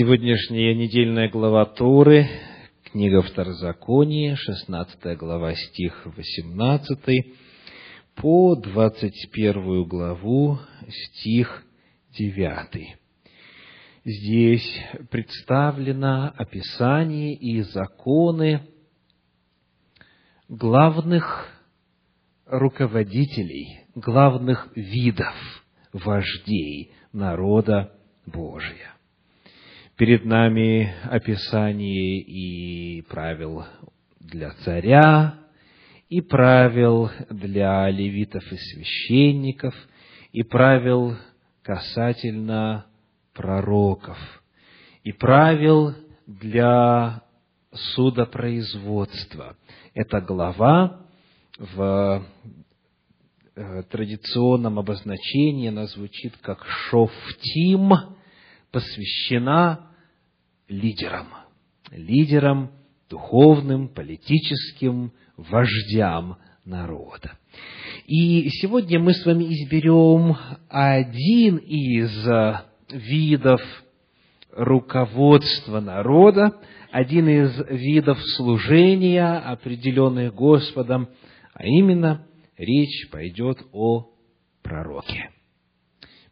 Сегодняшняя недельная глава Торы, книга Второзакония, 16 глава, стих 18, по 21 главу, стих 9. Здесь представлено описание и законы главных руководителей, главных видов вождей народа Божия. Перед нами описание и правил для царя, и правил для левитов и священников, и правил касательно пророков, и правил для судопроизводства. Эта глава в э, традиционном обозначении она звучит как «шофтим», посвящена лидерам, лидерам духовным, политическим, вождям народа. И сегодня мы с вами изберем один из видов руководства народа, один из видов служения, определенных Господом, а именно речь пойдет о пророке.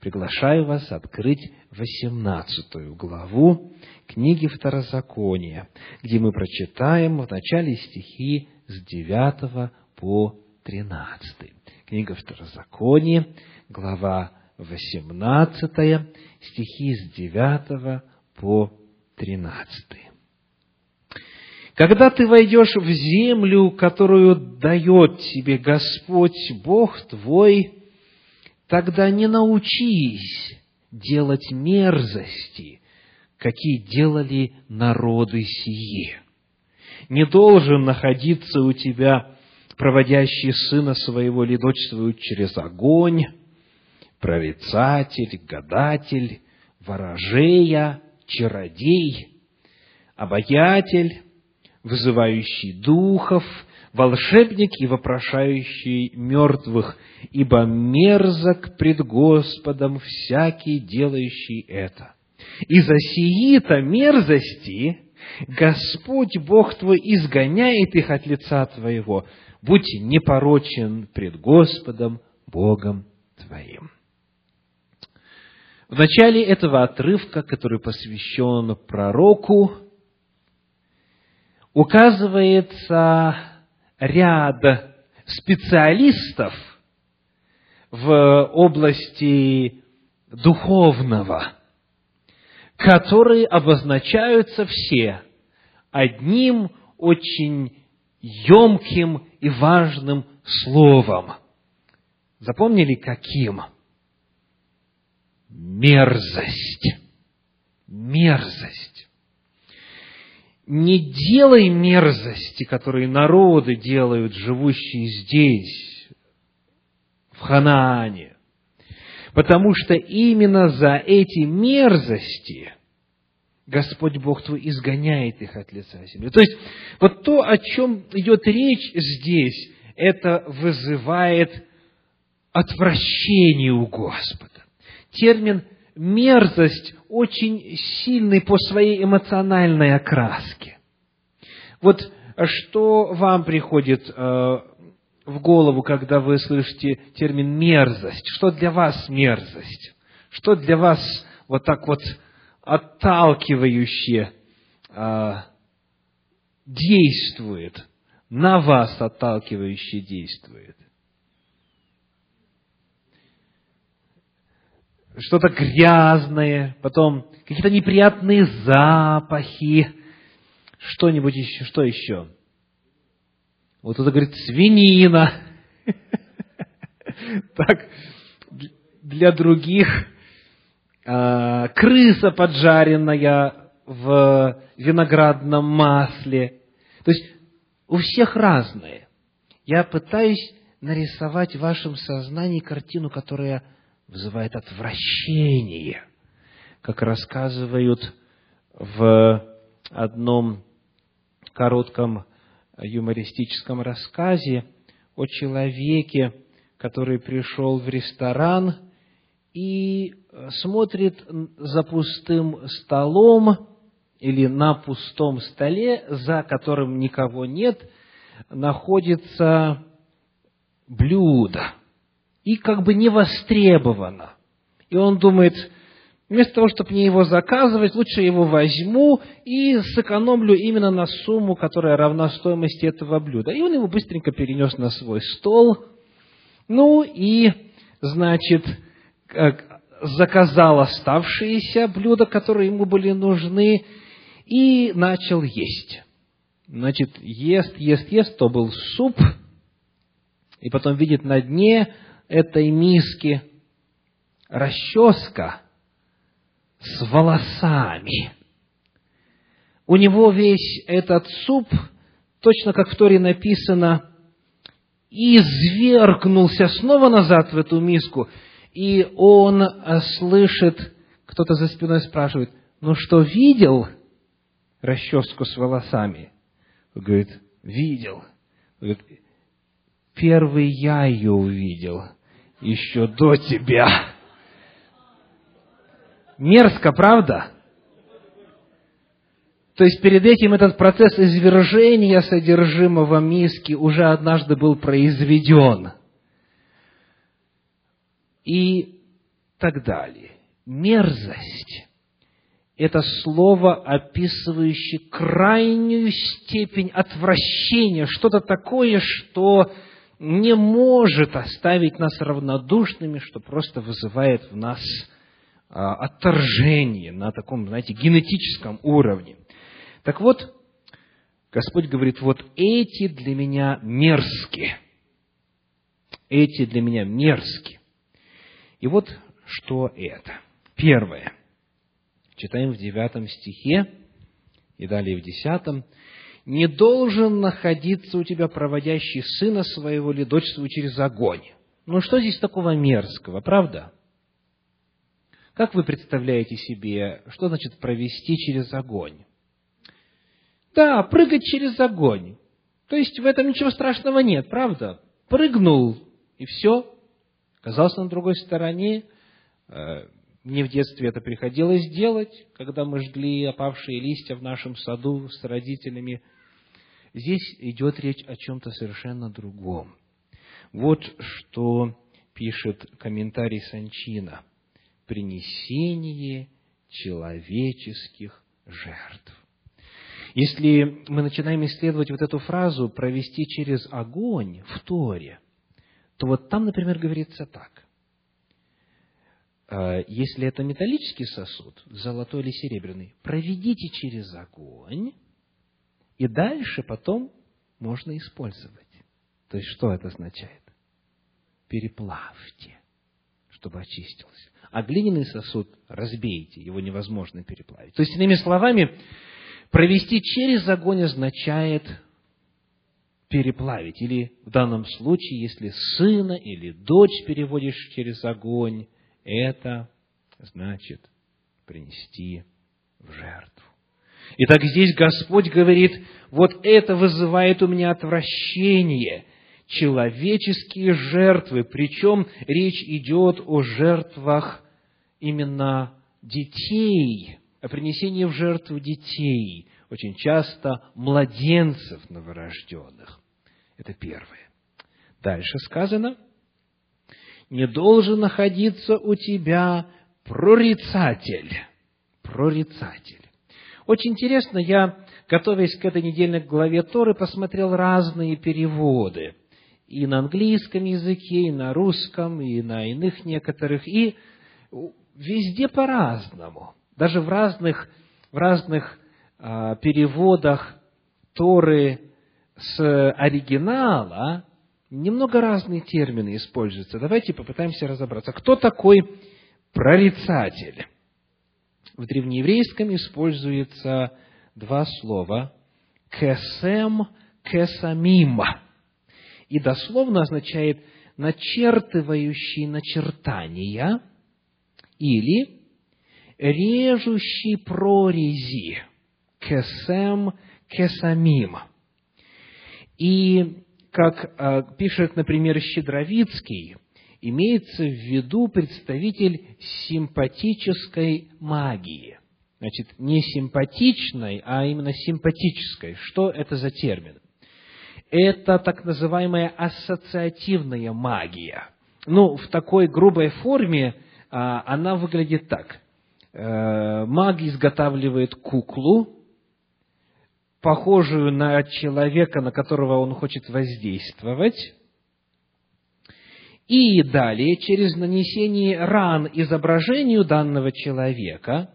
Приглашаю вас открыть 18 главу книги Второзакония, где мы прочитаем в начале стихи с 9 по 13. Книга Второзакония, глава 18, стихи с 9 по 13. Когда ты войдешь в землю, которую дает тебе Господь Бог твой, тогда не научись делать мерзости, какие делали народы сие. Не должен находиться у тебя проводящий сына своего или дочь свою через огонь, прорицатель, гадатель, ворожея, чародей, обаятель, вызывающий духов, волшебник и вопрошающий мертвых, ибо мерзок пред Господом всякий, делающий это. И за сии-то мерзости Господь Бог твой изгоняет их от лица твоего. Будь непорочен пред Господом Богом твоим. В начале этого отрывка, который посвящен пророку, указывается ряд специалистов в области духовного, которые обозначаются все одним очень емким и важным словом. Запомнили, каким? Мерзость. Мерзость не делай мерзости, которые народы делают, живущие здесь, в Ханаане. Потому что именно за эти мерзости Господь Бог твой изгоняет их от лица земли. То есть, вот то, о чем идет речь здесь, это вызывает отвращение у Господа. Термин мерзость очень сильный по своей эмоциональной окраске. Вот что вам приходит э, в голову, когда вы слышите термин мерзость? Что для вас мерзость? Что для вас вот так вот отталкивающе э, действует, на вас отталкивающе действует? Что-то грязное, потом какие-то неприятные запахи, что-нибудь еще, что еще? Вот кто-то говорит, свинина. Так, для других а, крыса поджаренная в виноградном масле. То есть у всех разные. Я пытаюсь нарисовать в вашем сознании картину, которая вызывает отвращение, как рассказывают в одном коротком юмористическом рассказе о человеке, который пришел в ресторан и смотрит за пустым столом или на пустом столе, за которым никого нет, находится блюдо. И как бы не востребовано. И он думает, вместо того, чтобы мне его заказывать, лучше его возьму и сэкономлю именно на сумму, которая равна стоимости этого блюда. И он его быстренько перенес на свой стол. Ну и, значит, заказал оставшиеся блюда, которые ему были нужны, и начал есть. Значит, ест, ест, ест, то был суп, и потом видит на дне этой миски расческа с волосами. У него весь этот суп, точно как в Торе написано, извергнулся снова назад в эту миску, и он слышит, кто-то за спиной спрашивает, ну что, видел расческу с волосами? Он говорит, видел. Он говорит, первый я ее увидел, еще до тебя. Мерзко, правда? То есть перед этим этот процесс извержения содержимого миски уже однажды был произведен. И так далее. Мерзость – это слово, описывающее крайнюю степень отвращения, что-то такое, что не может оставить нас равнодушными, что просто вызывает в нас а, отторжение на таком, знаете, генетическом уровне. Так вот, Господь говорит, вот эти для меня мерзкие. Эти для меня мерзкие. И вот что это. Первое. Читаем в девятом стихе и далее в десятом не должен находиться у тебя проводящий сына своего или дочь свою через огонь. Ну что здесь такого мерзкого, правда? Как вы представляете себе, что значит провести через огонь? Да, прыгать через огонь. То есть в этом ничего страшного нет, правда? Прыгнул, и все. Оказался на другой стороне, э, мне в детстве это приходилось делать, когда мы жгли опавшие листья в нашем саду с родителями – Здесь идет речь о чем-то совершенно другом. Вот что пишет комментарий Санчина. Принесение человеческих жертв. Если мы начинаем исследовать вот эту фразу «провести через огонь» в Торе, то вот там, например, говорится так. «Э, если это металлический сосуд, золотой или серебряный, проведите через огонь, и дальше потом можно использовать. То есть, что это означает? Переплавьте, чтобы очистился. А глиняный сосуд разбейте, его невозможно переплавить. То есть, иными словами, провести через огонь означает переплавить. Или в данном случае, если сына или дочь переводишь через огонь, это значит принести в жертву. Итак, здесь Господь говорит, вот это вызывает у меня отвращение, человеческие жертвы, причем речь идет о жертвах именно детей, о принесении в жертву детей, очень часто младенцев новорожденных. Это первое. Дальше сказано, не должен находиться у тебя прорицатель. Прорицатель. Очень интересно, я, готовясь к этой недельной главе Торы, посмотрел разные переводы. И на английском языке, и на русском, и на иных некоторых. И везде по-разному. Даже в разных, в разных а, переводах Торы с оригинала немного разные термины используются. Давайте попытаемся разобраться. Кто такой прорицатель? В древнееврейском используется два слова «кесем», «кесамим», и дословно означает «начертывающий начертания» или «режущий прорези», «кесем», «кесамим». И, как э, пишет, например, Щедровицкий, имеется в виду представитель симпатической магии. Значит, не симпатичной, а именно симпатической. Что это за термин? Это так называемая ассоциативная магия. Ну, в такой грубой форме а, она выглядит так. Э, маг изготавливает куклу, похожую на человека, на которого он хочет воздействовать, и далее, через нанесение ран изображению данного человека,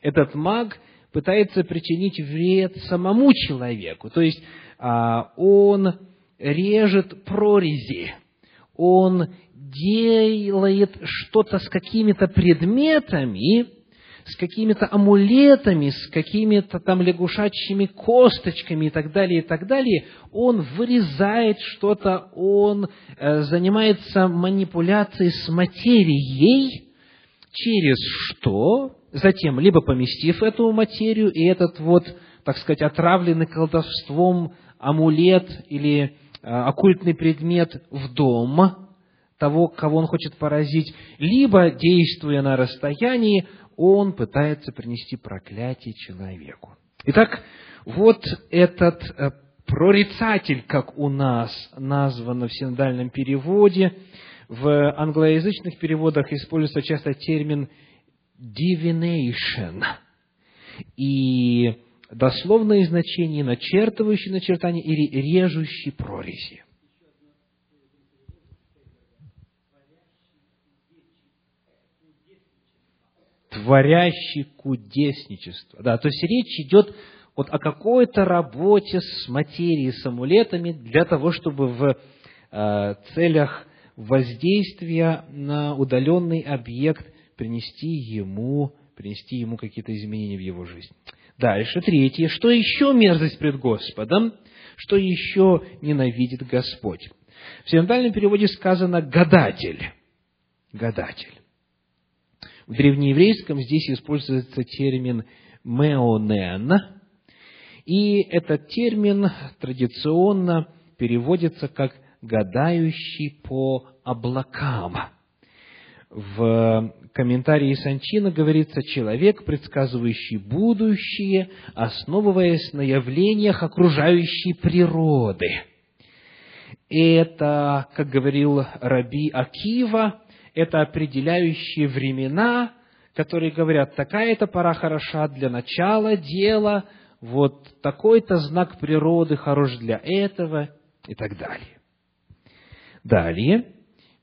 этот маг пытается причинить вред самому человеку. То есть, а, он режет прорези, он делает что-то с какими-то предметами, с какими-то амулетами, с какими-то там лягушачьими косточками и так далее, и так далее, он вырезает что-то, он э, занимается манипуляцией с материей, через что, затем, либо поместив эту материю, и этот вот, так сказать, отравленный колдовством амулет или э, оккультный предмет в дом, того, кого он хочет поразить, либо, действуя на расстоянии, он пытается принести проклятие человеку. Итак, вот этот э, прорицатель, как у нас названо в синодальном переводе, в англоязычных переводах используется часто термин divination. И дословное значение начертывающий начертание или режущий прорези. Творящий кудесничество. Да, то есть речь идет вот о какой-то работе с материей, с амулетами для того, чтобы в э, целях воздействия на удаленный объект принести ему, принести ему какие-то изменения в его жизнь. Дальше, третье. Что еще мерзость пред Господом? Что еще ненавидит Господь? В синодальном переводе сказано «гадатель». Гадатель. В древнееврейском здесь используется термин «меонен», и этот термин традиционно переводится как «гадающий по облакам». В комментарии Санчина говорится «человек, предсказывающий будущее, основываясь на явлениях окружающей природы». Это, как говорил Раби Акива, это определяющие времена, которые говорят, такая-то пора хороша для начала дела, вот такой-то знак природы хорош для этого и так далее. Далее,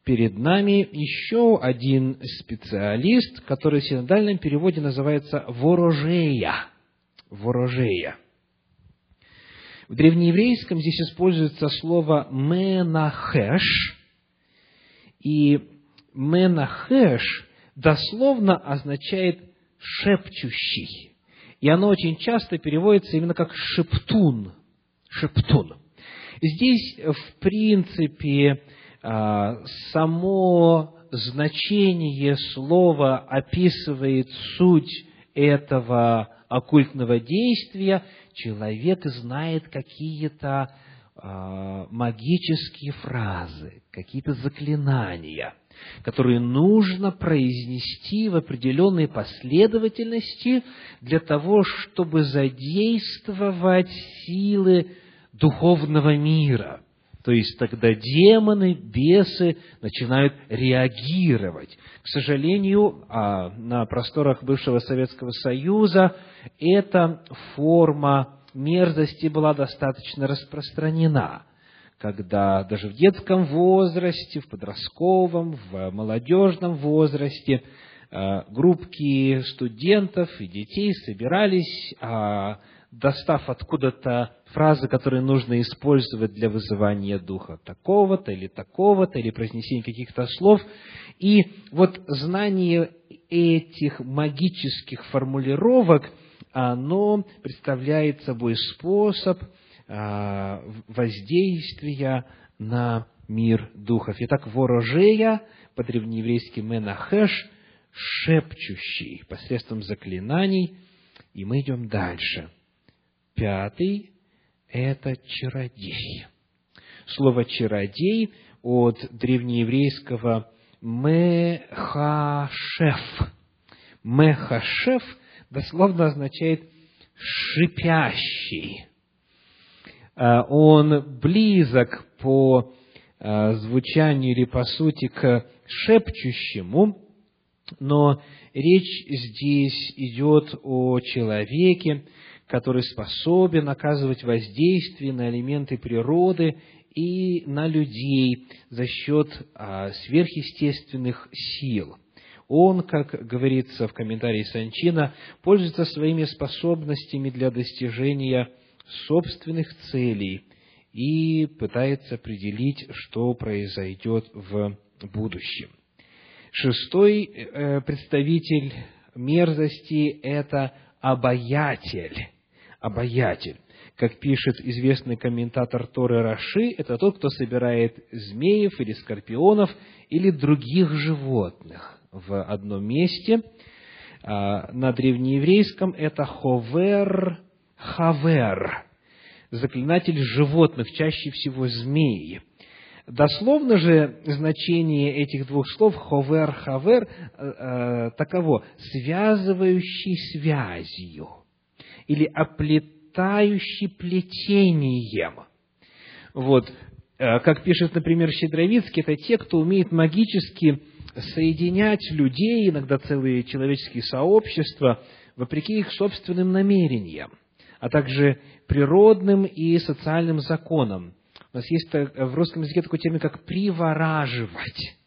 перед нами еще один специалист, который в синодальном переводе называется ворожея. Ворожея. В древнееврейском здесь используется слово менахеш, и менахеш дословно означает шепчущий. И оно очень часто переводится именно как шептун. Шептун. Здесь, в принципе, а, само значение слова описывает суть этого оккультного действия. Человек знает какие-то магические фразы, какие-то заклинания – которые нужно произнести в определенной последовательности для того, чтобы задействовать силы духовного мира. То есть тогда демоны, бесы начинают реагировать. К сожалению, а, на просторах бывшего Советского Союза эта форма мерзости была достаточно распространена – когда даже в детском возрасте, в подростковом, в молодежном возрасте э, группки студентов и детей собирались, а, достав откуда-то фразы, которые нужно использовать для вызывания духа такого-то или такого-то, или произнесения каких-то слов. И вот знание этих магических формулировок, оно представляет собой способ – а, воздействия на мир духов. Итак, ворожея, по-древнееврейски менахеш, шепчущий посредством заклинаний. И мы идем дальше. Пятый – это чародей. Слово «чародей» от древнееврейского «мехашеф». «Мехашеф» дословно означает «шипящий». А, он близок по а, звучанию или по сути к шепчущему, но речь здесь идет о человеке, который способен оказывать воздействие на элементы природы и на людей за счет а, сверхъестественных сил. Он, как говорится в комментарии Санчина, пользуется своими способностями для достижения собственных целей и пытается определить, что произойдет в будущем. Шестой э, представитель мерзости – это обаятель. Обаятель. Как пишет известный комментатор Торы Раши, это тот, кто собирает змеев или скорпионов или других животных в одном месте. А, на древнееврейском это חובר חבר, заклинатель животных, чаще всего змеи. Дословно же значение этих двух слов ховер хавер э, э, таково связывающий связью или оплетающий плетением. Вот, э, как пишет, например, Щедровицкий, это те, кто умеет магически соединять людей, иногда целые человеческие сообщества, вопреки их собственным намерениям, а также природным и социальным законам. У нас есть в русском языке такой термин, как «привораживать».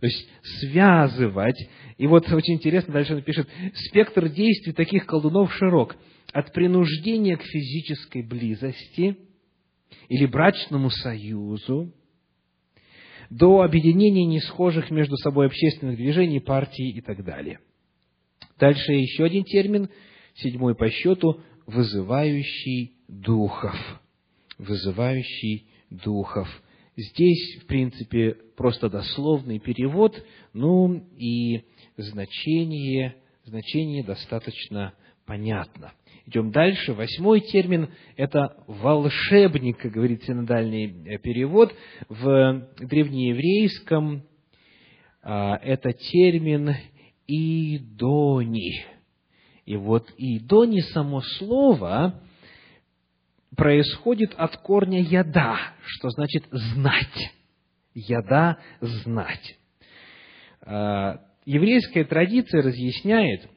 То есть связывать. И вот очень интересно, дальше он пишет, спектр действий таких колдунов широк. От принуждения к физической близости или брачному союзу, до объединения несхожих между собой общественных движений, партий и так далее. Дальше еще один термин, седьмой по счету, вызывающий духов. Вызывающий духов. Здесь, в принципе, просто дословный перевод, ну и значение, значение достаточно понятно. Идем дальше. Восьмой термин – это волшебник, как говорит синодальный э, перевод. В древнееврейском а, это термин «идони». И вот «идони» само слово происходит от корня «яда», что значит «знать». «Яда» – «знать». А, еврейская традиция разъясняет,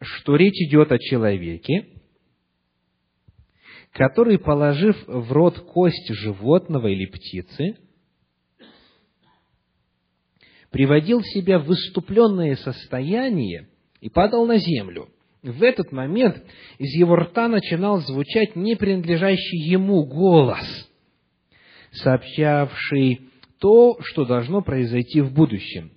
что речь идет о человеке, который, положив в рот кость животного или птицы, приводил себя в выступленное состояние и падал на землю. В этот момент из его рта начинал звучать не принадлежащий ему голос, сообщавший то, что должно произойти в будущем.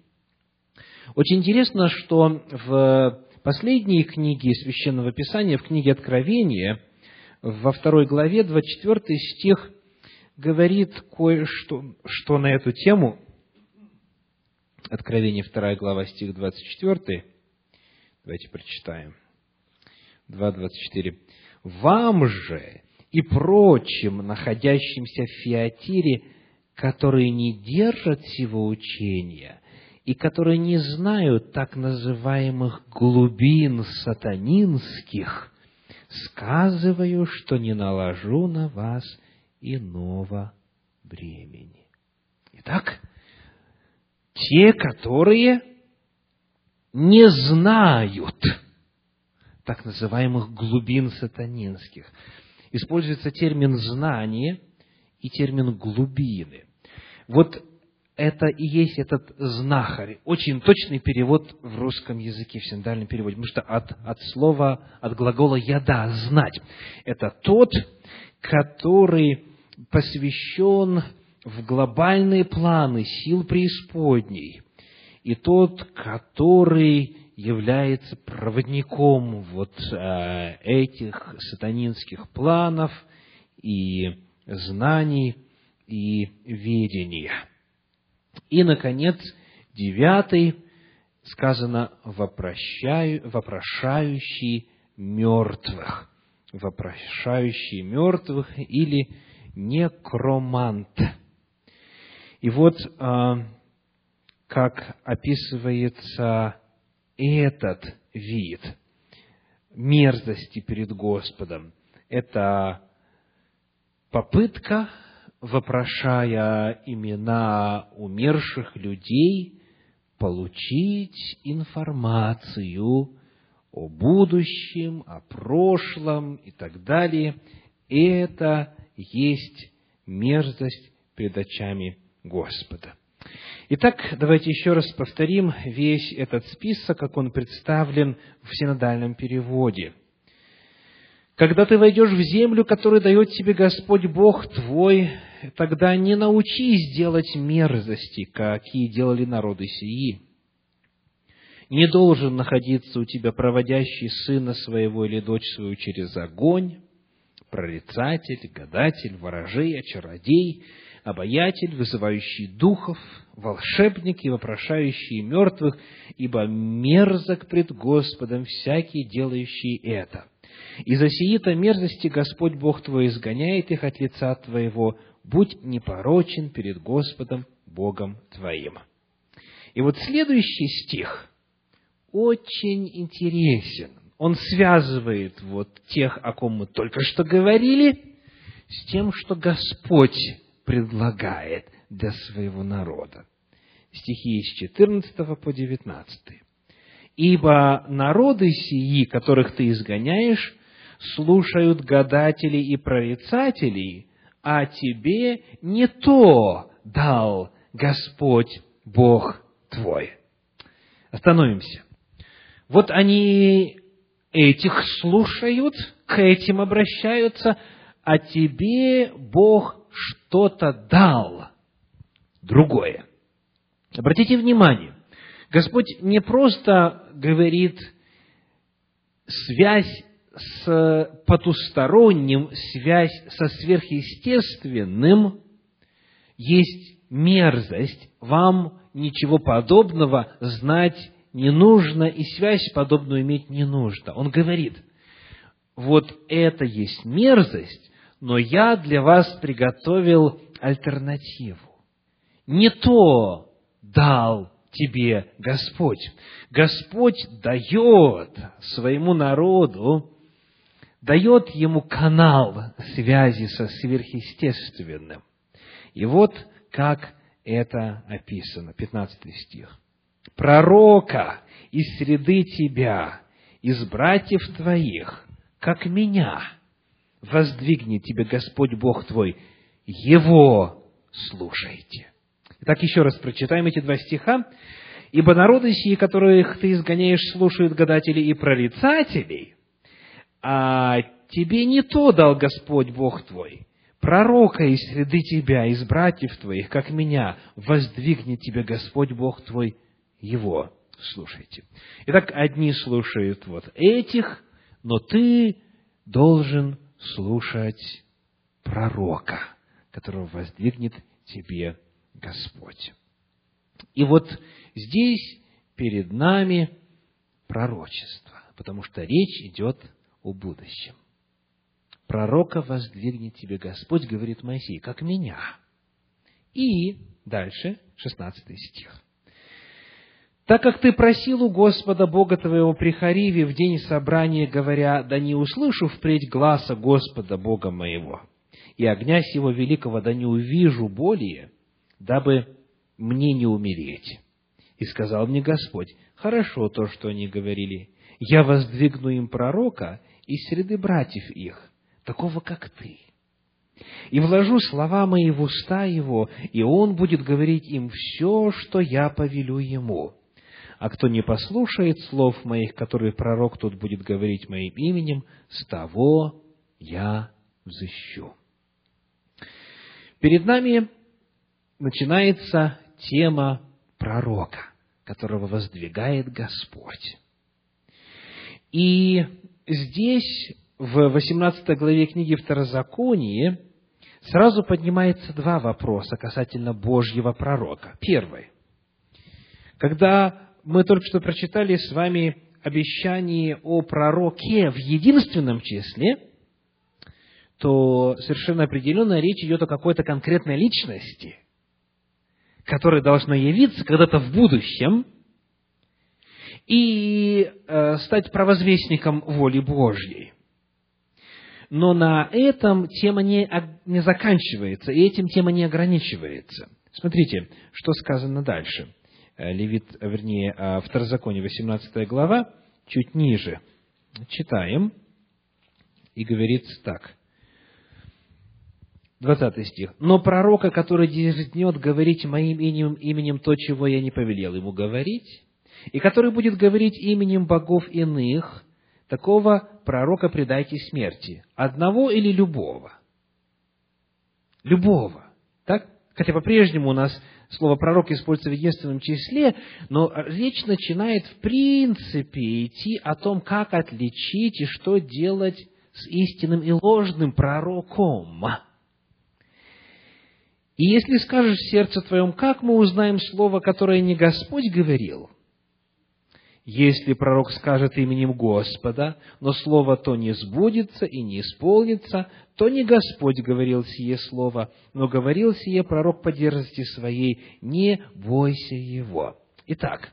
Очень интересно, что в последние книги Священного Писания, в книге Откровения, во второй главе, 24 стих, говорит кое-что что на эту тему. Откровение, вторая глава, стих 24. Давайте прочитаем. 2.24. «Вам же и прочим, находящимся в Фиатире, которые не держат сего учения и которые не знают так называемых глубин сатанинских, сказываю, что не наложу на вас иного бремени. Итак, те, которые не знают так называемых глубин сатанинских. Используется термин «знание» и термин «глубины». Вот это и есть этот знахарь. Очень точный перевод в русском языке, в синдальном переводе. Потому что от, от слова, от глагола «яда» – «знать». Это тот, который посвящен в глобальные планы сил преисподней. И тот, который является проводником вот э, этих сатанинских планов и знаний и ведения. И, наконец, девятый, сказано вопрошаю, вопрошающий мертвых. Вопрошающий мертвых или некромант. И вот а, как описывается этот вид мерзости перед Господом. Это попытка, вопрошая имена умерших людей, получить информацию о будущем, о прошлом и так далее. Это есть мерзость перед очами Господа. Итак, давайте еще раз повторим весь этот список, как он представлен в синодальном переводе. Когда ты войдешь в землю, которую дает тебе Господь Бог твой, тогда не научись делать мерзости, какие делали народы сии. Не должен находиться у тебя проводящий сына своего или дочь свою через огонь, прорицатель, гадатель, ворожей, чародей, обаятель, вызывающий духов, волшебник и вопрошающий мертвых, ибо мерзок пред Господом всякий, делающий это. И за сии-то мерзости Господь Бог твой изгоняет их от лица твоего, будь непорочен перед Господом Богом твоим. И вот следующий стих очень интересен. Он связывает вот тех, о ком мы только что говорили, с тем, что Господь предлагает для своего народа. Стихи с 14 по 19. «Ибо народы сии, которых ты изгоняешь, слушают гадателей и прорицателей, а тебе не то дал Господь Бог твой». Остановимся. Вот они этих слушают, к этим обращаются, а тебе Бог что-то дал другое. Обратите внимание, Господь не просто говорит связь с потусторонним, связь со сверхъестественным, есть мерзость, вам ничего подобного знать не нужно, и связь подобную иметь не нужно. Он говорит, вот это есть мерзость, но я для вас приготовил альтернативу. Не то дал тебе Господь. Господь дает своему народу, дает ему канал связи со сверхъестественным. И вот как это описано, 15 стих. «Пророка из среды тебя, из братьев твоих, как меня, воздвигнет тебе Господь Бог твой, Его слушайте. Итак, еще раз прочитаем эти два стиха. «Ибо народы сии, которых ты изгоняешь, слушают гадателей и прорицателей, а тебе не то дал Господь Бог твой, пророка из среды тебя, из братьев твоих, как меня, воздвигнет тебе Господь Бог твой, его слушайте». Итак, одни слушают вот этих, но ты должен слушать пророка, которого воздвигнет тебе Господь. И вот здесь перед нами пророчество, потому что речь идет о будущем. Пророка воздвигнет тебе Господь, говорит Моисей, как меня. И дальше, 16 стих. Так как ты просил у Господа Бога твоего при Хариве в день собрания, говоря, да не услышу впредь гласа Господа Бога моего, и огня сего великого да не увижу более, дабы мне не умереть. И сказал мне Господь, хорошо то, что они говорили, я воздвигну им пророка из среды братьев их, такого, как ты. И вложу слова мои в уста его, и он будет говорить им все, что я повелю ему а кто не послушает слов моих, которые пророк тут будет говорить моим именем, с того я взыщу. Перед нами начинается тема пророка, которого воздвигает Господь. И здесь, в 18 главе книги Второзаконии, сразу поднимается два вопроса касательно Божьего пророка. Первый. Когда мы только что прочитали с вами обещание о пророке в единственном числе, то совершенно определенно речь идет о какой-то конкретной личности. которая должна явиться когда-то в будущем и э, стать провозвестником воли Божьей. Но на этом тема не, не заканчивается, и этим тема не ограничивается. Смотрите, что сказано дальше. Э, Левит, вернее, э, Второзаконие, 18 глава, чуть ниже. Читаем, и говорится так – 20 стих. «Но пророка, который дерзнет говорить моим именем, именем то, чего я не повелел ему говорить, и который будет говорить именем богов иных, такого пророка предайте смерти. Одного или любого?» Любого. Так? Хотя по-прежнему у нас слово «пророк» используется в единственном числе, но речь начинает в принципе идти о том, как отличить и что делать с истинным и ложным пророком. И если скажешь в сердце твоем, как мы узнаем слово, которое не Господь говорил? Если пророк скажет именем Господа, но слово то не сбудется и не исполнится, то не Господь говорил сие слово, но говорил сие пророк по дерзости своей, не бойся его. Итак,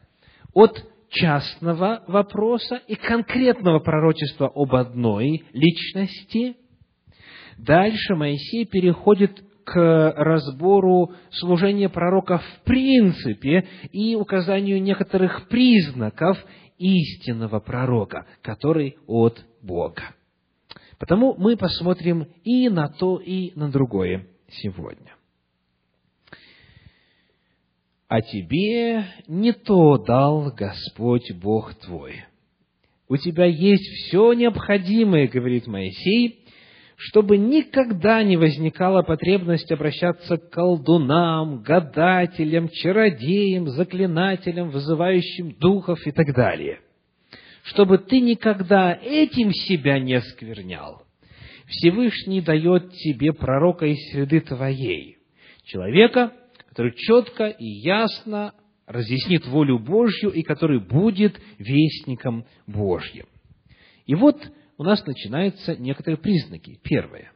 от частного вопроса и конкретного пророчества об одной личности, дальше Моисей переходит к разбору служения пророка в принципе и указанию некоторых признаков истинного пророка, который от Бога. Потому мы посмотрим и на то, и на другое сегодня. А тебе не то дал Господь Бог твой. У тебя есть все необходимое, говорит Моисей, чтобы никогда не возникала потребность обращаться к колдунам, гадателям, чародеям, заклинателям, вызывающим духов и так далее. Чтобы ты никогда этим себя не осквернял. Всевышний дает тебе пророка из среды твоей, человека, который четко и ясно разъяснит волю Божью и который будет вестником Божьим. И вот у нас начинаются некоторые признаки. Первое.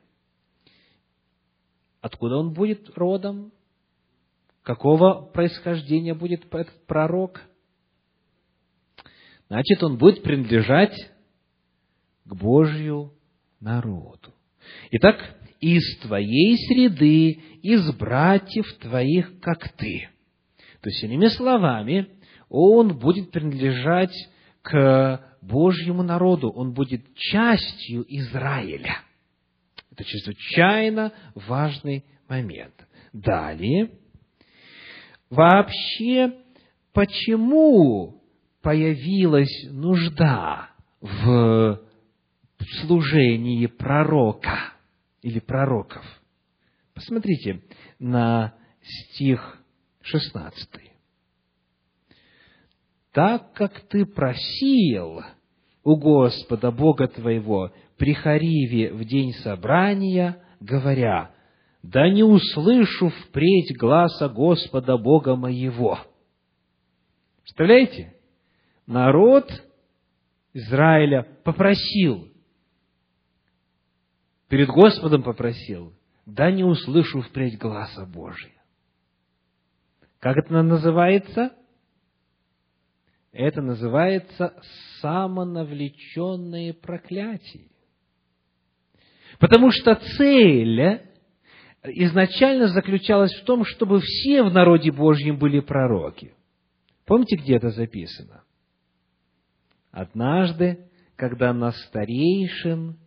Откуда он будет родом? Какого происхождения будет этот пророк? Значит, он будет принадлежать к Божью народу. Итак, из твоей среды, из братьев твоих, как ты. То есть, иными словами, он будет принадлежать к Божьему народу, он будет частью Израиля. Это чрезвычайно важный момент. Далее, вообще, почему появилась нужда в служении пророка или пророков? Посмотрите на стих 16 так как ты просил у Господа Бога твоего при Хариве в день собрания, говоря, да не услышу впредь гласа Господа Бога моего. Представляете? Народ Израиля попросил, перед Господом попросил, да не услышу впредь гласа Божия. Как это называется? Это называется самонавлеченное проклятие. Потому что цель изначально заключалась в том, чтобы все в народе Божьем были пророки. Помните, где это записано? Однажды, когда на старейшин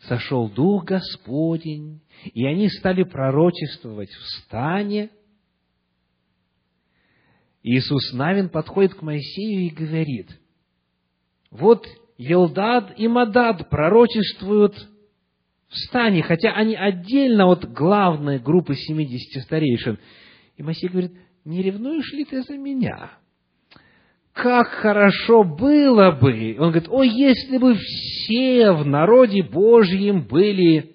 сошел Дух Господень, и они стали пророчествовать в стане, Иисус Навин подходит к Моисею и говорит, вот Елдад и Мадад пророчествуют в стане, хотя они отдельно от главной группы 70 старейшин. И Моисей говорит, не ревнуешь ли ты за меня? Как хорошо было бы! Он говорит, о, если бы все в народе Божьем были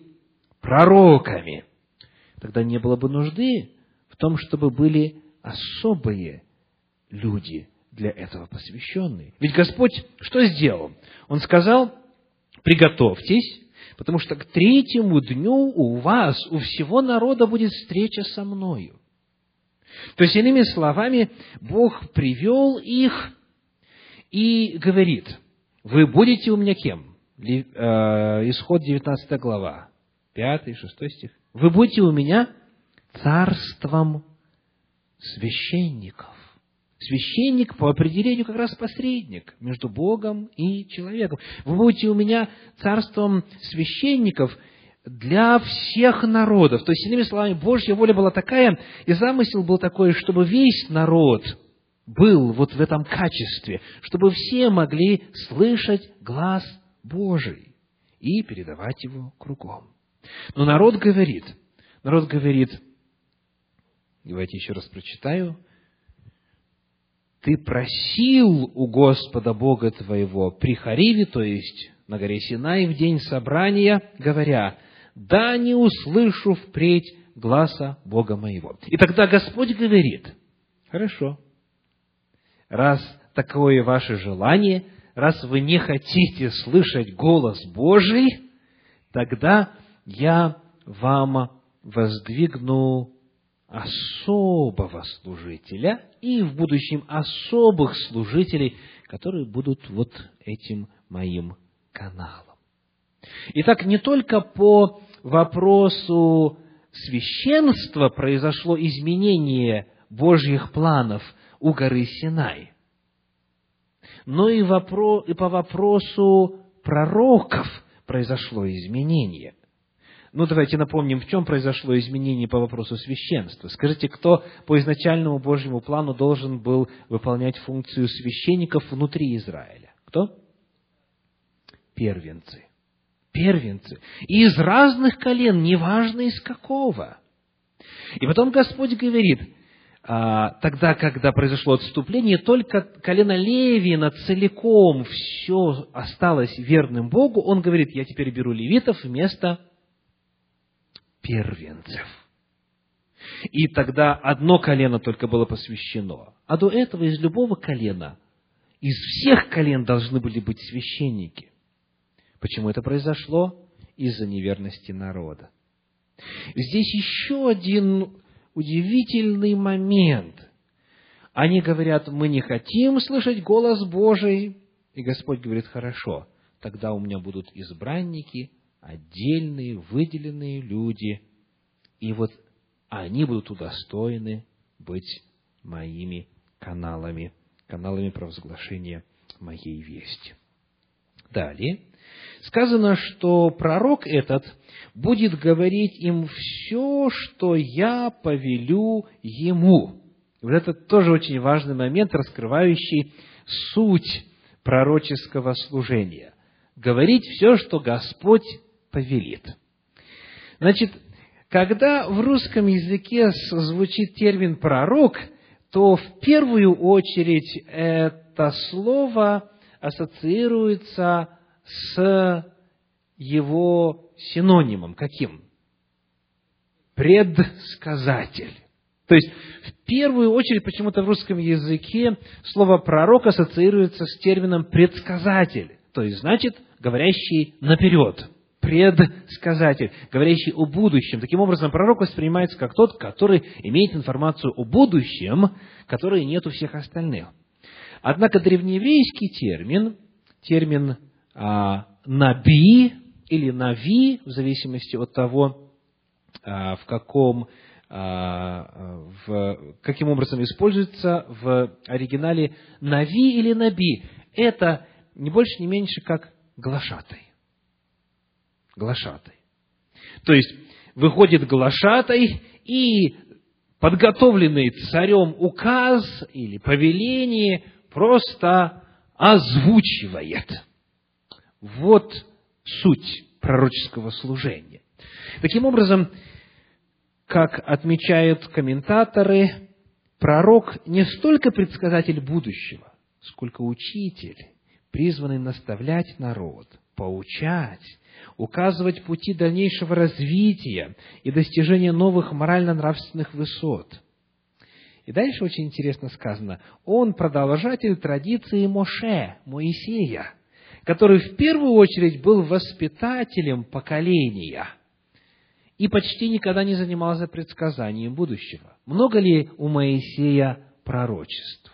пророками, тогда не было бы нужды в том, чтобы были особые люди для этого посвященные. Ведь Господь что сделал? Он сказал, приготовьтесь, потому что к третьему дню у вас, у всего народа будет встреча со мною. То есть, иными словами, Бог привел их и говорит, вы будете у меня кем? Э, исход 19 глава, 5 6 стих. Вы будете у меня царством священников. Священник по определению как раз посредник между Богом и человеком. Вы будете у меня царством священников для всех народов. То есть, иными словами, Божья воля была такая, и замысел был такой, чтобы весь народ был вот в этом качестве, чтобы все могли слышать глаз Божий и передавать его кругом. Но народ говорит, народ говорит, давайте еще раз прочитаю, ты просил у Господа Бога твоего при Хариве, то есть на горе Синай в день собрания, говоря, да не услышу впредь гласа Бога моего. И тогда Господь говорит, хорошо, раз такое ваше желание, раз вы не хотите слышать голос Божий, тогда я вам воздвигну особого служителя и в будущем особых служителей, которые будут вот этим моим каналом. Итак, не только по вопросу священства произошло изменение Божьих планов у горы Синай, но и, вопро- и по вопросу пророков произошло изменение. Ну, давайте напомним, в чем произошло изменение по вопросу священства. Скажите, кто по изначальному Божьему плану должен был выполнять функцию священников внутри Израиля? Кто? Первенцы. Первенцы. И из разных колен, неважно из какого. И потом Господь говорит, а, тогда, когда произошло отступление, только колено Левина целиком все осталось верным Богу, он говорит, я теперь беру левитов вместо первенцев. И тогда одно колено только было посвящено. А до этого из любого колена, из всех колен должны были быть священники. Почему это произошло? Из-за неверности народа. Здесь еще один удивительный момент. Они говорят, мы не хотим слышать голос Божий. И Господь говорит, хорошо, тогда у меня будут избранники, отдельные, выделенные люди, и вот они будут удостоены быть моими каналами, каналами провозглашения моей вести. Далее, сказано, что пророк этот будет говорить им все, что я повелю ему. Вот это тоже очень важный момент, раскрывающий суть пророческого служения. Говорить все, что Господь повелит. Значит, когда в русском языке звучит термин «пророк», то в первую очередь это слово ассоциируется с его синонимом. Каким? Предсказатель. То есть, в первую очередь, почему-то в русском языке слово «пророк» ассоциируется с термином «предсказатель», то есть, значит, говорящий наперед предсказатель, говорящий о будущем. Таким образом, пророк воспринимается как тот, который имеет информацию о будущем, которой нет у всех остальных. Однако древнееврейский термин, термин а, «наби» или «нави», в зависимости от того, а, в каком а, в, каким образом используется в оригинале «нави» или «наби». Это не больше, не меньше, как глашатай глашатай. То есть, выходит глашатай и подготовленный царем указ или повеление просто озвучивает. Вот суть пророческого служения. Таким образом, как отмечают комментаторы, пророк не столько предсказатель будущего, сколько учитель, призванный наставлять народ, поучать, указывать пути дальнейшего развития и достижения новых морально-нравственных высот. И дальше очень интересно сказано, он продолжатель традиции Моше, Моисея, который в первую очередь был воспитателем поколения. и почти никогда не занимался предсказанием будущего. Много ли у Моисея пророчеств?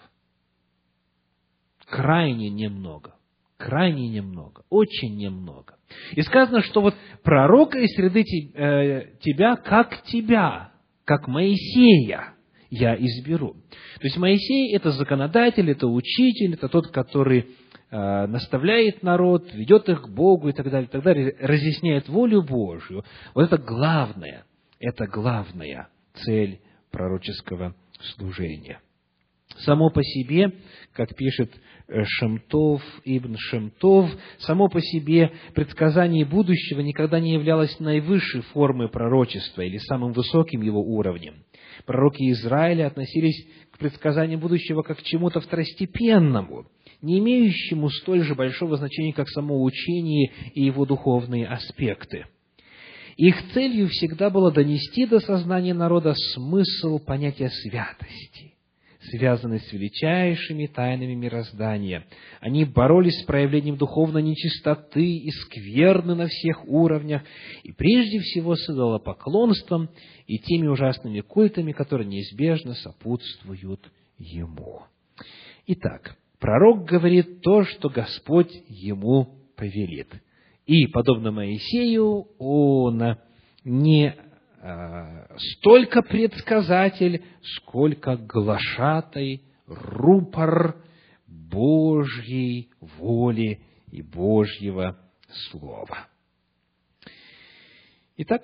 Крайне немного. Крайне немного. Очень немного. И сказано, что вот пророка из среды э, тебя, как тебя, как Моисея я изберу. То есть Моисей – это законодатель, это учитель, это тот, который э, наставляет народ, ведет их к Богу и так далее, и так далее, разъясняет волю Божью. Вот это главное, это главная цель пророческого служения. Само по себе, как пишет Шемтов, Ибн Шемтов, само по себе предсказание будущего никогда не являлось наивысшей формой пророчества или самым высоким его уровнем. Пророки Израиля относились к предсказанию будущего как к чему-то второстепенному, не имеющему столь же большого значения, как само учение и его духовные аспекты. Их целью всегда было донести до сознания народа смысл понятия святости, связанный с величайшими тайнами мироздания. Они боролись с проявлением духовной нечистоты и скверны на всех уровнях, и прежде всего с идолопоклонством и теми ужасными культами, которые неизбежно сопутствуют ему. Итак, пророк говорит то, что Господь ему повелит. И, подобно Моисею, он не столько предсказатель, сколько глашатай, рупор Божьей воли и Божьего Слова. Итак,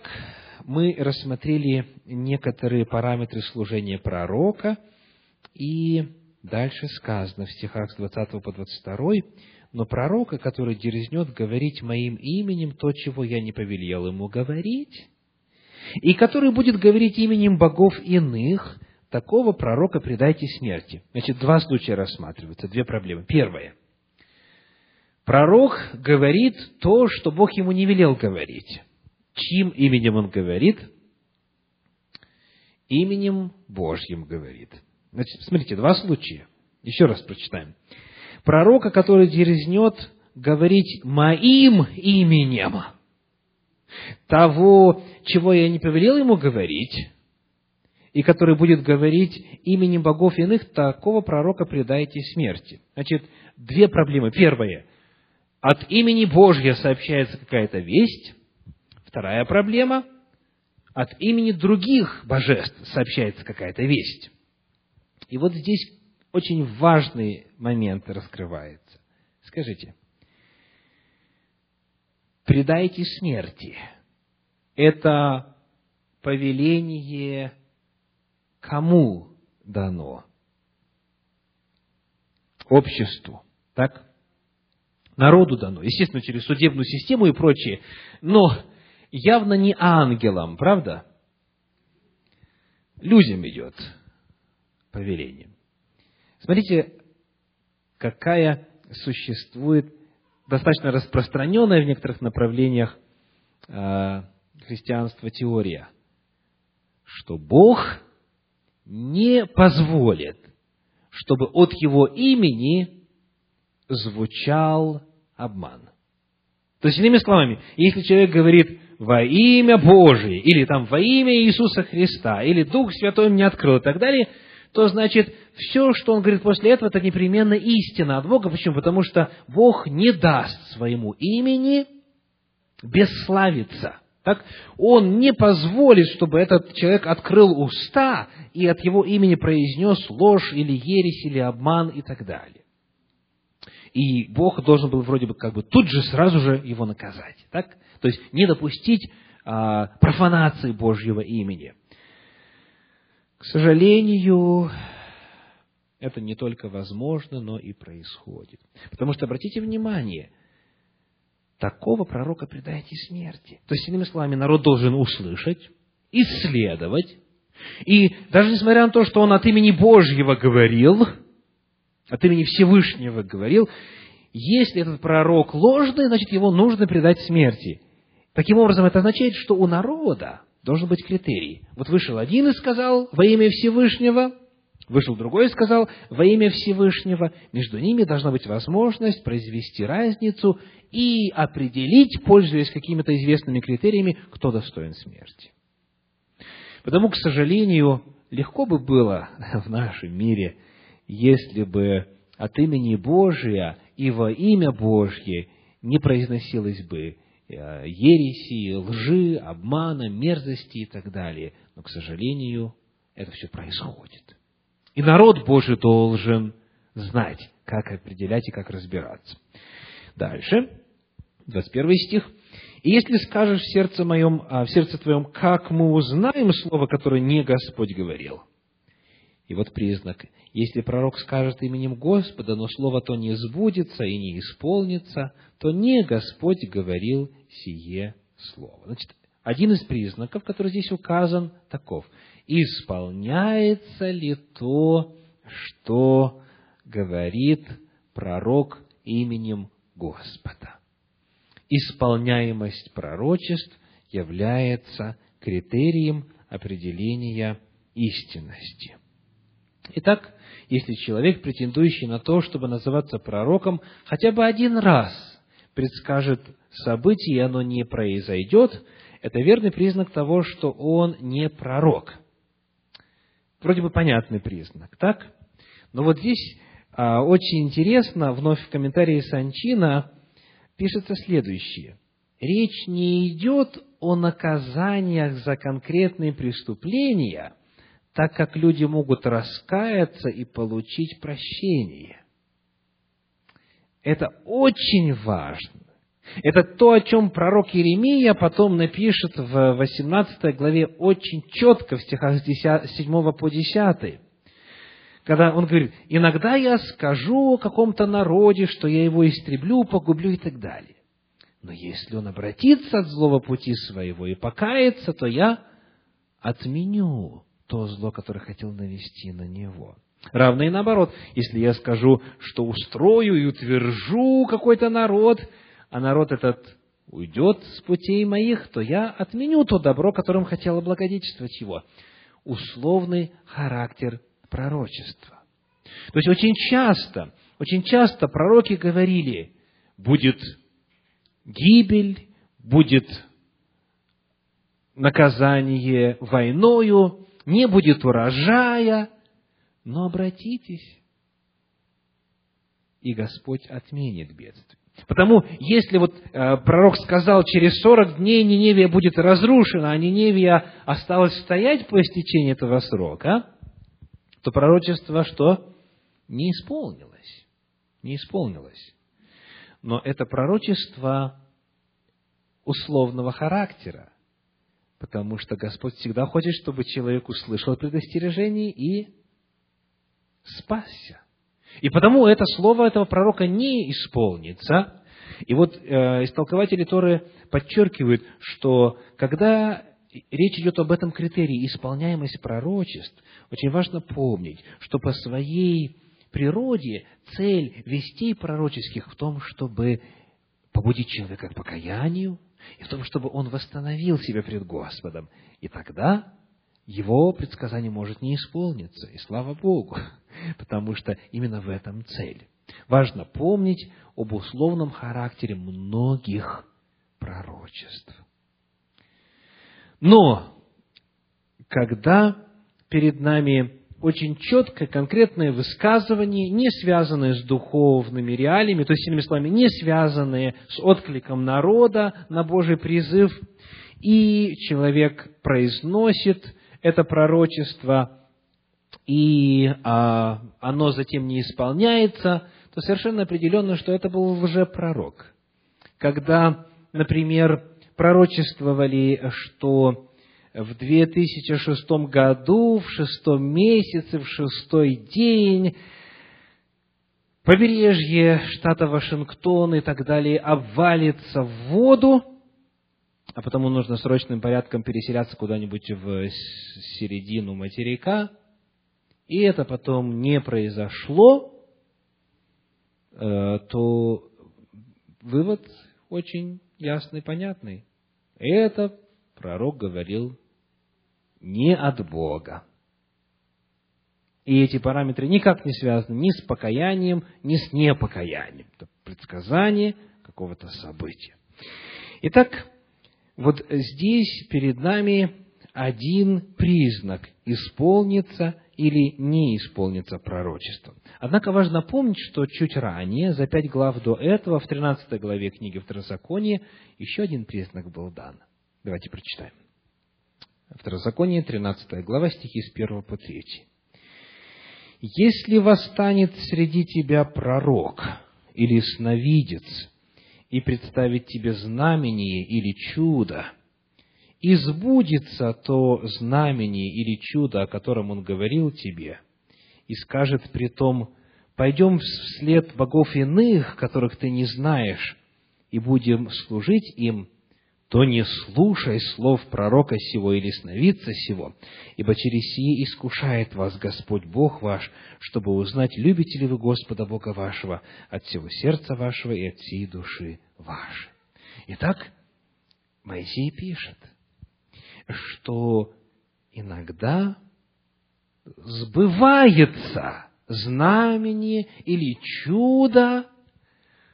мы рассмотрели некоторые параметры служения пророка, и дальше сказано в стихах с 20 по 22, «Но пророка, который дерзнет говорить моим именем то, чего я не повелел ему говорить, и который будет говорить именем богов иных, такого пророка предайте смерти. Значит, два случая рассматриваются, две проблемы. Первое. Пророк говорит то, что Бог ему не велел говорить. Чьим именем он говорит? Именем Божьим говорит. Значит, смотрите, два случая. Еще раз прочитаем. Пророка, который дерзнет говорить моим именем – того, чего я не повелел ему говорить, и который будет говорить именем богов иных, такого пророка предайте смерти. Значит, две проблемы. Первая. От имени Божьего сообщается какая-то весть. Вторая проблема. От имени других божеств сообщается какая-то весть. И вот здесь очень важный момент раскрывается. Скажите, предайте смерти. Это повеление кому дано? Обществу, так? Народу дано, естественно, через судебную систему и прочее, но явно не ангелам, правда? Людям идет повеление. Смотрите, какая существует достаточно распространенная в некоторых направлениях э, христианства теория, что Бог не позволит, чтобы от Его имени звучал обман. То есть, иными словами, если человек говорит во имя Божие, или там во имя Иисуса Христа, или Дух Святой мне открыл и так далее – то значит, все, что он говорит после этого, это непременно истина от Бога. Почему? Потому что Бог не даст своему имени бесславиться. Так? Он не позволит, чтобы этот человек открыл уста и от его имени произнес ложь или ересь или обман и так далее. И Бог должен был вроде бы как бы тут же сразу же его наказать. Так? То есть не допустить а, профанации Божьего имени. К сожалению, это не только возможно, но и происходит. Потому что, обратите внимание, такого пророка предайте смерти. То есть, иными словами, народ должен услышать, исследовать, и даже несмотря на то, что он от имени Божьего говорил, от имени Всевышнего говорил, если этот пророк ложный, значит, его нужно предать смерти. Таким образом, это означает, что у народа должен быть критерий. Вот вышел один и сказал во имя Всевышнего, Вышел другой и сказал, во имя Всевышнего, между ними должна быть возможность произвести разницу и определить, пользуясь какими-то известными критериями, кто достоин смерти. Потому, к сожалению, легко бы было в нашем мире, если бы от имени Божия и во имя Божье не произносилось бы ереси, лжи, обмана, мерзости и так далее. Но, к сожалению, это все происходит. И народ Божий должен знать, как определять и как разбираться. Дальше, 21 стих. «И если скажешь в сердце моем, а в сердце твоем, как мы узнаем слово, которое не Господь говорил?» И вот признак. Если пророк скажет именем Господа, но слово то не сбудется и не исполнится, то не Господь говорил сие слово. Значит, один из признаков, который здесь указан, таков исполняется ли то, что говорит пророк именем Господа. Исполняемость пророчеств является критерием определения истинности. Итак, если человек, претендующий на то, чтобы называться пророком, хотя бы один раз предскажет событие, и оно не произойдет, это верный признак того, что он не пророк – Вроде бы понятный признак, так? Но вот здесь а, очень интересно, вновь в комментарии Санчина пишется следующее. Речь не идет о наказаниях за конкретные преступления, так как люди могут раскаяться и получить прощение. Это очень важно. Это то, о чем пророк Иеремия потом напишет в 18 главе очень четко в стихах с 7 по 10. Когда он говорит, иногда я скажу о каком-то народе, что я его истреблю, погублю и так далее. Но если он обратится от злого пути своего и покается, то я отменю то зло, которое хотел навести на него. Равно и наоборот, если я скажу, что устрою и утвержу какой-то народ – а народ этот уйдет с путей моих, то я отменю то добро, которым хотел облагодетельствовать его. Условный характер пророчества. То есть очень часто, очень часто пророки говорили, будет гибель, будет наказание войною, не будет урожая, но обратитесь, и Господь отменит бедствие. Потому, если вот э, пророк сказал, через 40 дней Ниневия будет разрушена, а Ниневия осталась стоять по истечении этого срока, то пророчество что? Не исполнилось. Не исполнилось. Но это пророчество условного характера, потому что Господь всегда хочет, чтобы человек услышал предостережение и спасся. И потому это слово этого пророка не исполнится. И вот э, истолкователи Торы подчеркивают, что когда речь идет об этом критерии исполняемость пророчеств, очень важно помнить, что по своей природе цель вестей пророческих в том, чтобы побудить человека к покаянию, и в том, чтобы он восстановил себя пред Господом. И тогда его предсказание может не исполниться, и слава Богу, потому что именно в этом цель. Важно помнить об условном характере многих пророчеств. Но, когда перед нами очень четкое, конкретное высказывание, не связанное с духовными реалиями, то есть, иными словами, не связанное с откликом народа на Божий призыв, и человек произносит это пророчество, и а, оно затем не исполняется, то совершенно определенно, что это был лжепророк. Когда, например, пророчествовали, что в 2006 году, в шестом месяце, в шестой день, побережье штата Вашингтон и так далее обвалится в воду, а потому нужно срочным порядком переселяться куда-нибудь в середину материка, и это потом не произошло, э, то вывод очень ясный, понятный. Это пророк говорил не от Бога. И эти параметры никак не связаны ни с покаянием, ни с непокаянием. Это предсказание какого-то события. Итак, вот здесь перед нами один признак – исполнится или не исполнится пророчество. Однако важно помнить, что чуть ранее, за пять глав до этого, в 13 главе книги Второзакония, еще один признак был дан. Давайте прочитаем. Второзаконие, 13 глава, стихи с 1 по 3. «Если восстанет среди тебя пророк или сновидец, и представит тебе знамение или чудо, и сбудется то знамение или чудо, о котором он говорил тебе, и скажет при том, пойдем вслед богов иных, которых ты не знаешь, и будем служить им, то не слушай слов пророка сего или сновидца сего, ибо через сие искушает вас Господь Бог ваш, чтобы узнать, любите ли вы Господа Бога вашего от всего сердца вашего и от всей души вашей. Итак, Моисей пишет, что иногда сбывается знамение или чудо,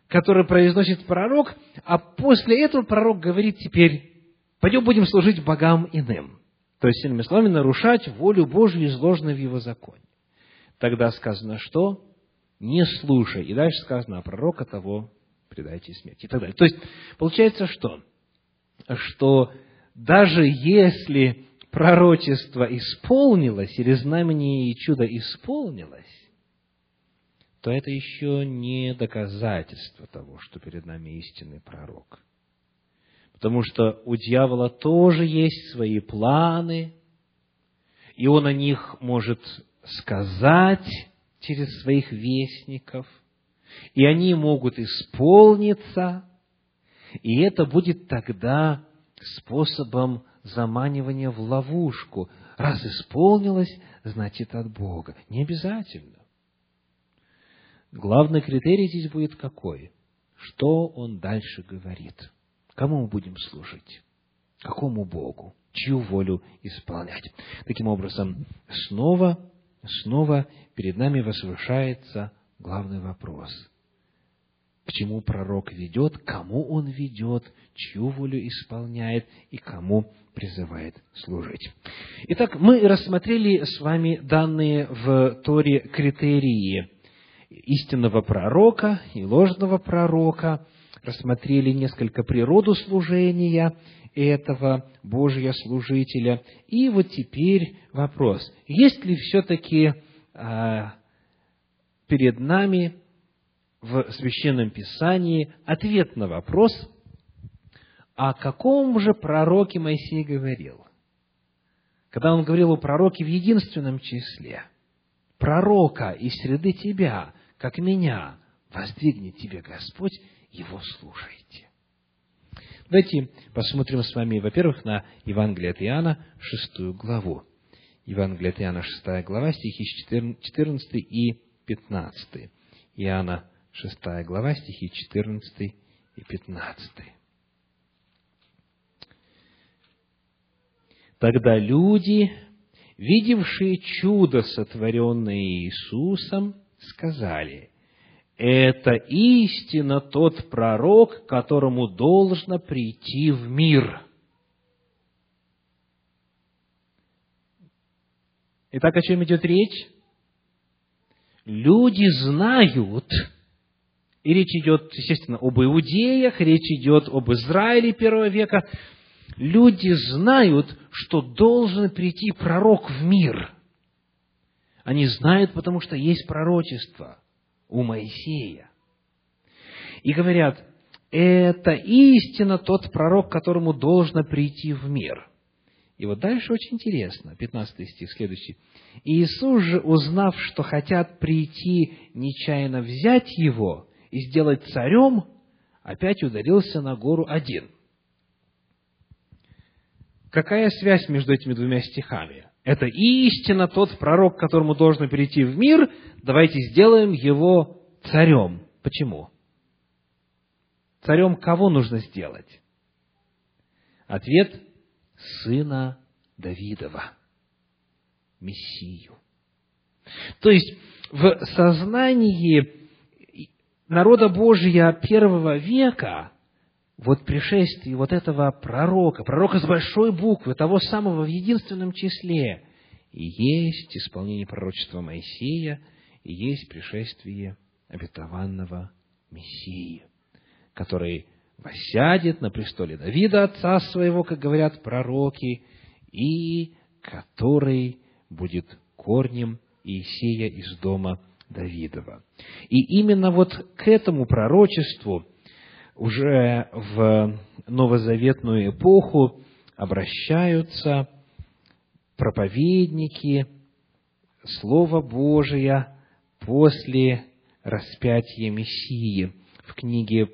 которое произносит пророк, а после этого пророк говорит теперь, пойдем будем служить богам иным. То есть, иными словами, нарушать волю Божью, изложенную в его законе. Тогда сказано, что не слушай. И дальше сказано, а пророка того предайте смерти. И так далее. То есть, получается что? Что даже если пророчество исполнилось, или знамение и чудо исполнилось, то это еще не доказательство того, что перед нами истинный пророк. Потому что у дьявола тоже есть свои планы, и он о них может сказать через своих вестников, и они могут исполниться, и это будет тогда способом заманивания в ловушку. Раз исполнилось, значит от Бога. Не обязательно. Главный критерий здесь будет какой? Что он дальше говорит? Кому мы будем служить? Какому Богу? Чью волю исполнять? Таким образом, снова, снова перед нами возвышается главный вопрос. К чему пророк ведет, кому он ведет, чью волю исполняет и кому призывает служить. Итак, мы рассмотрели с вами данные в Торе критерии истинного пророка и ложного пророка, рассмотрели несколько природу служения этого Божьего служителя. И вот теперь вопрос, есть ли все-таки а, перед нами в Священном Писании ответ на вопрос, о каком же пророке Моисей говорил? Когда он говорил о пророке в единственном числе, пророка из среды тебя, как меня, воздвигнет тебе Господь, его слушайте. Давайте посмотрим с вами, во-первых, на Евангелие от Иоанна, шестую главу. Евангелие от Иоанна, шестая глава, стихи 14 и 15. Иоанна, шестая глава, стихи 14 и 15. Тогда люди, видевшие чудо, сотворенное Иисусом, сказали, это истинно тот пророк, которому должно прийти в мир. Итак, о чем идет речь? Люди знают, и речь идет, естественно, об иудеях, речь идет об Израиле первого века. Люди знают, что должен прийти пророк в мир – они знают, потому что есть пророчество у Моисея. И говорят, это истина тот пророк, которому должно прийти в мир. И вот дальше очень интересно, 15 стих, следующий. Иисус же, узнав, что хотят прийти нечаянно взять его и сделать царем, опять удалился на гору один. Какая связь между этими двумя стихами? Это истина тот пророк, которому должно перейти в мир. Давайте сделаем его царем. Почему? Царем кого нужно сделать? Ответ – сына Давидова, Мессию. То есть, в сознании народа Божия первого века вот пришествие вот этого пророка, пророка с большой буквы, того самого в единственном числе, есть исполнение пророчества Моисея, и есть пришествие обетованного Мессии, который восядет на престоле Давида, отца своего, как говорят пророки, и который будет корнем Иисея из дома Давидова. И именно вот к этому пророчеству уже в новозаветную эпоху обращаются проповедники Слова Божия после распятия Мессии. В книге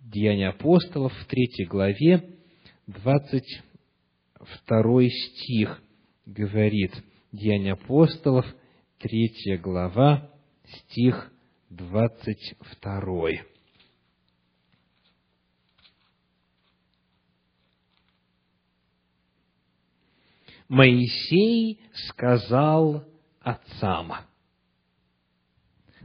Деяния апостолов в третьей главе, 22 стих говорит, Деяния апостолов, третья глава, стих 22. Моисей сказал отцам.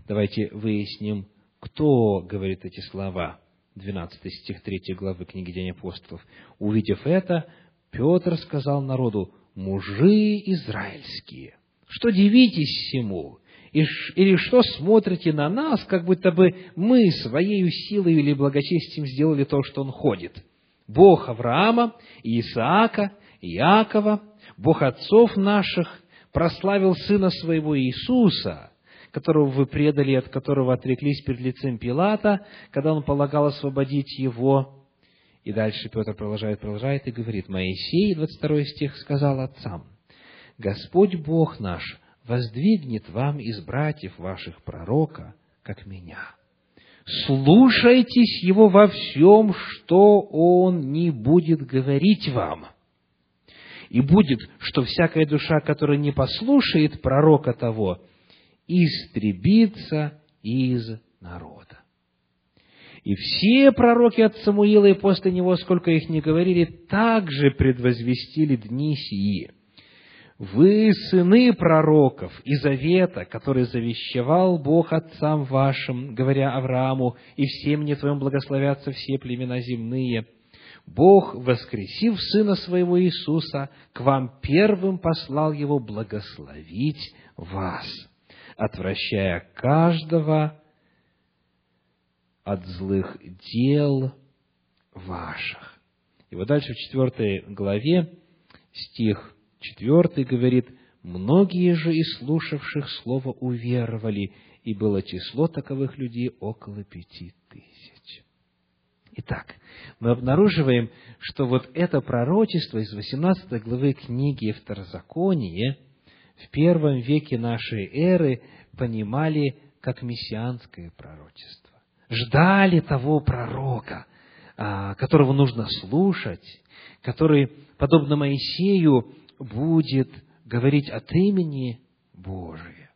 Давайте выясним, кто говорит эти слова. 12 стих 3 главы книги День апостолов. Увидев это, Петр сказал народу, «Мужи израильские, что дивитесь всему? Или что смотрите на нас, как будто бы мы своей силой или благочестием сделали то, что он ходит? Бог Авраама, Исаака, Иакова, Бог отцов наших прославил Сына Своего Иисуса, которого вы предали, от которого отреклись перед лицем Пилата, когда он полагал освободить его. И дальше Петр продолжает, продолжает и говорит, Моисей, 22 стих, сказал отцам, Господь Бог наш воздвигнет вам из братьев ваших пророка, как меня. Слушайтесь его во всем, что он не будет говорить вам – и будет, что всякая душа, которая не послушает пророка того, истребится из народа. И все пророки от Самуила и после него, сколько их не говорили, также предвозвестили дни сии. Вы сыны пророков и завета, который завещевал Бог отцам вашим, говоря Аврааму, и всем не твоем благословятся все племена земные – Бог, воскресив Сына Своего Иисуса, к вам первым послал Его благословить вас, отвращая каждого от злых дел ваших. И вот дальше в четвертой главе, стих четвертый говорит, «Многие же из слушавших слово уверовали, и было число таковых людей около пяти тысяч». Итак, мы обнаруживаем, что вот это пророчество из 18 главы книги Второзакония в первом веке нашей эры понимали как мессианское пророчество. Ждали того пророка, а, которого нужно слушать, который, подобно Моисею, будет говорить от имени Божия.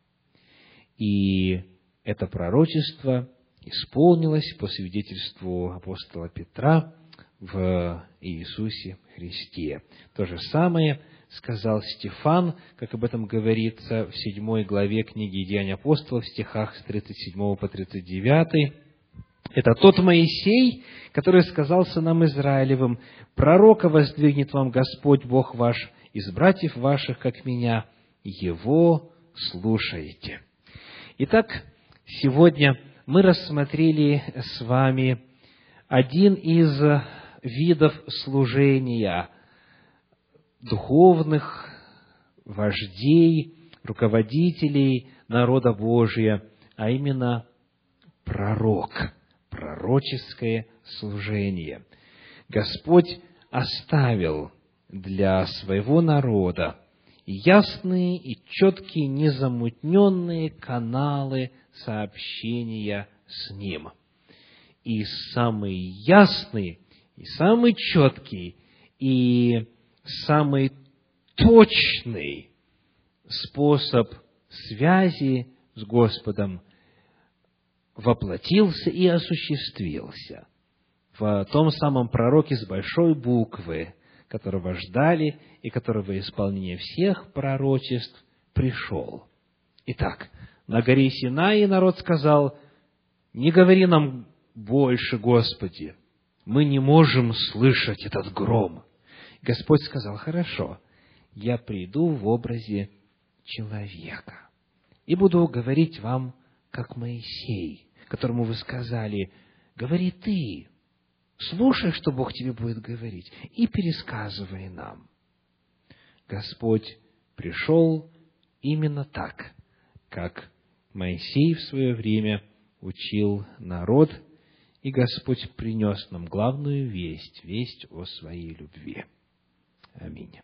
И это пророчество исполнилось по свидетельству апостола Петра в Иисусе Христе. То же самое сказал Стефан, как об этом говорится в седьмой главе книги Деяний апостолов, в стихах с 37 по 39. Это тот Моисей, который сказал сынам Израилевым, «Пророка воздвигнет вам Господь Бог ваш из братьев ваших, как меня, Его слушайте». Итак, сегодня мы рассмотрели с вами один из видов служения духовных вождей, руководителей народа Божия, а именно пророк, пророческое служение. Господь оставил для своего народа ясные и четкие, незамутненные каналы сообщения с Ним. И самый ясный, и самый четкий, и самый точный способ связи с Господом воплотился и осуществился в том самом пророке с большой буквы, которого ждали и которого исполнение всех пророчеств пришел. Итак, на горе Синай народ сказал, не говори нам больше, Господи, мы не можем слышать этот гром. Господь сказал, хорошо, я приду в образе человека и буду говорить вам, как Моисей, которому вы сказали, говори ты, слушай, что Бог тебе будет говорить, и пересказывай нам. Господь пришел именно так, как Моисей в свое время учил народ, и Господь принес нам главную весть, весть о своей любви. Аминь.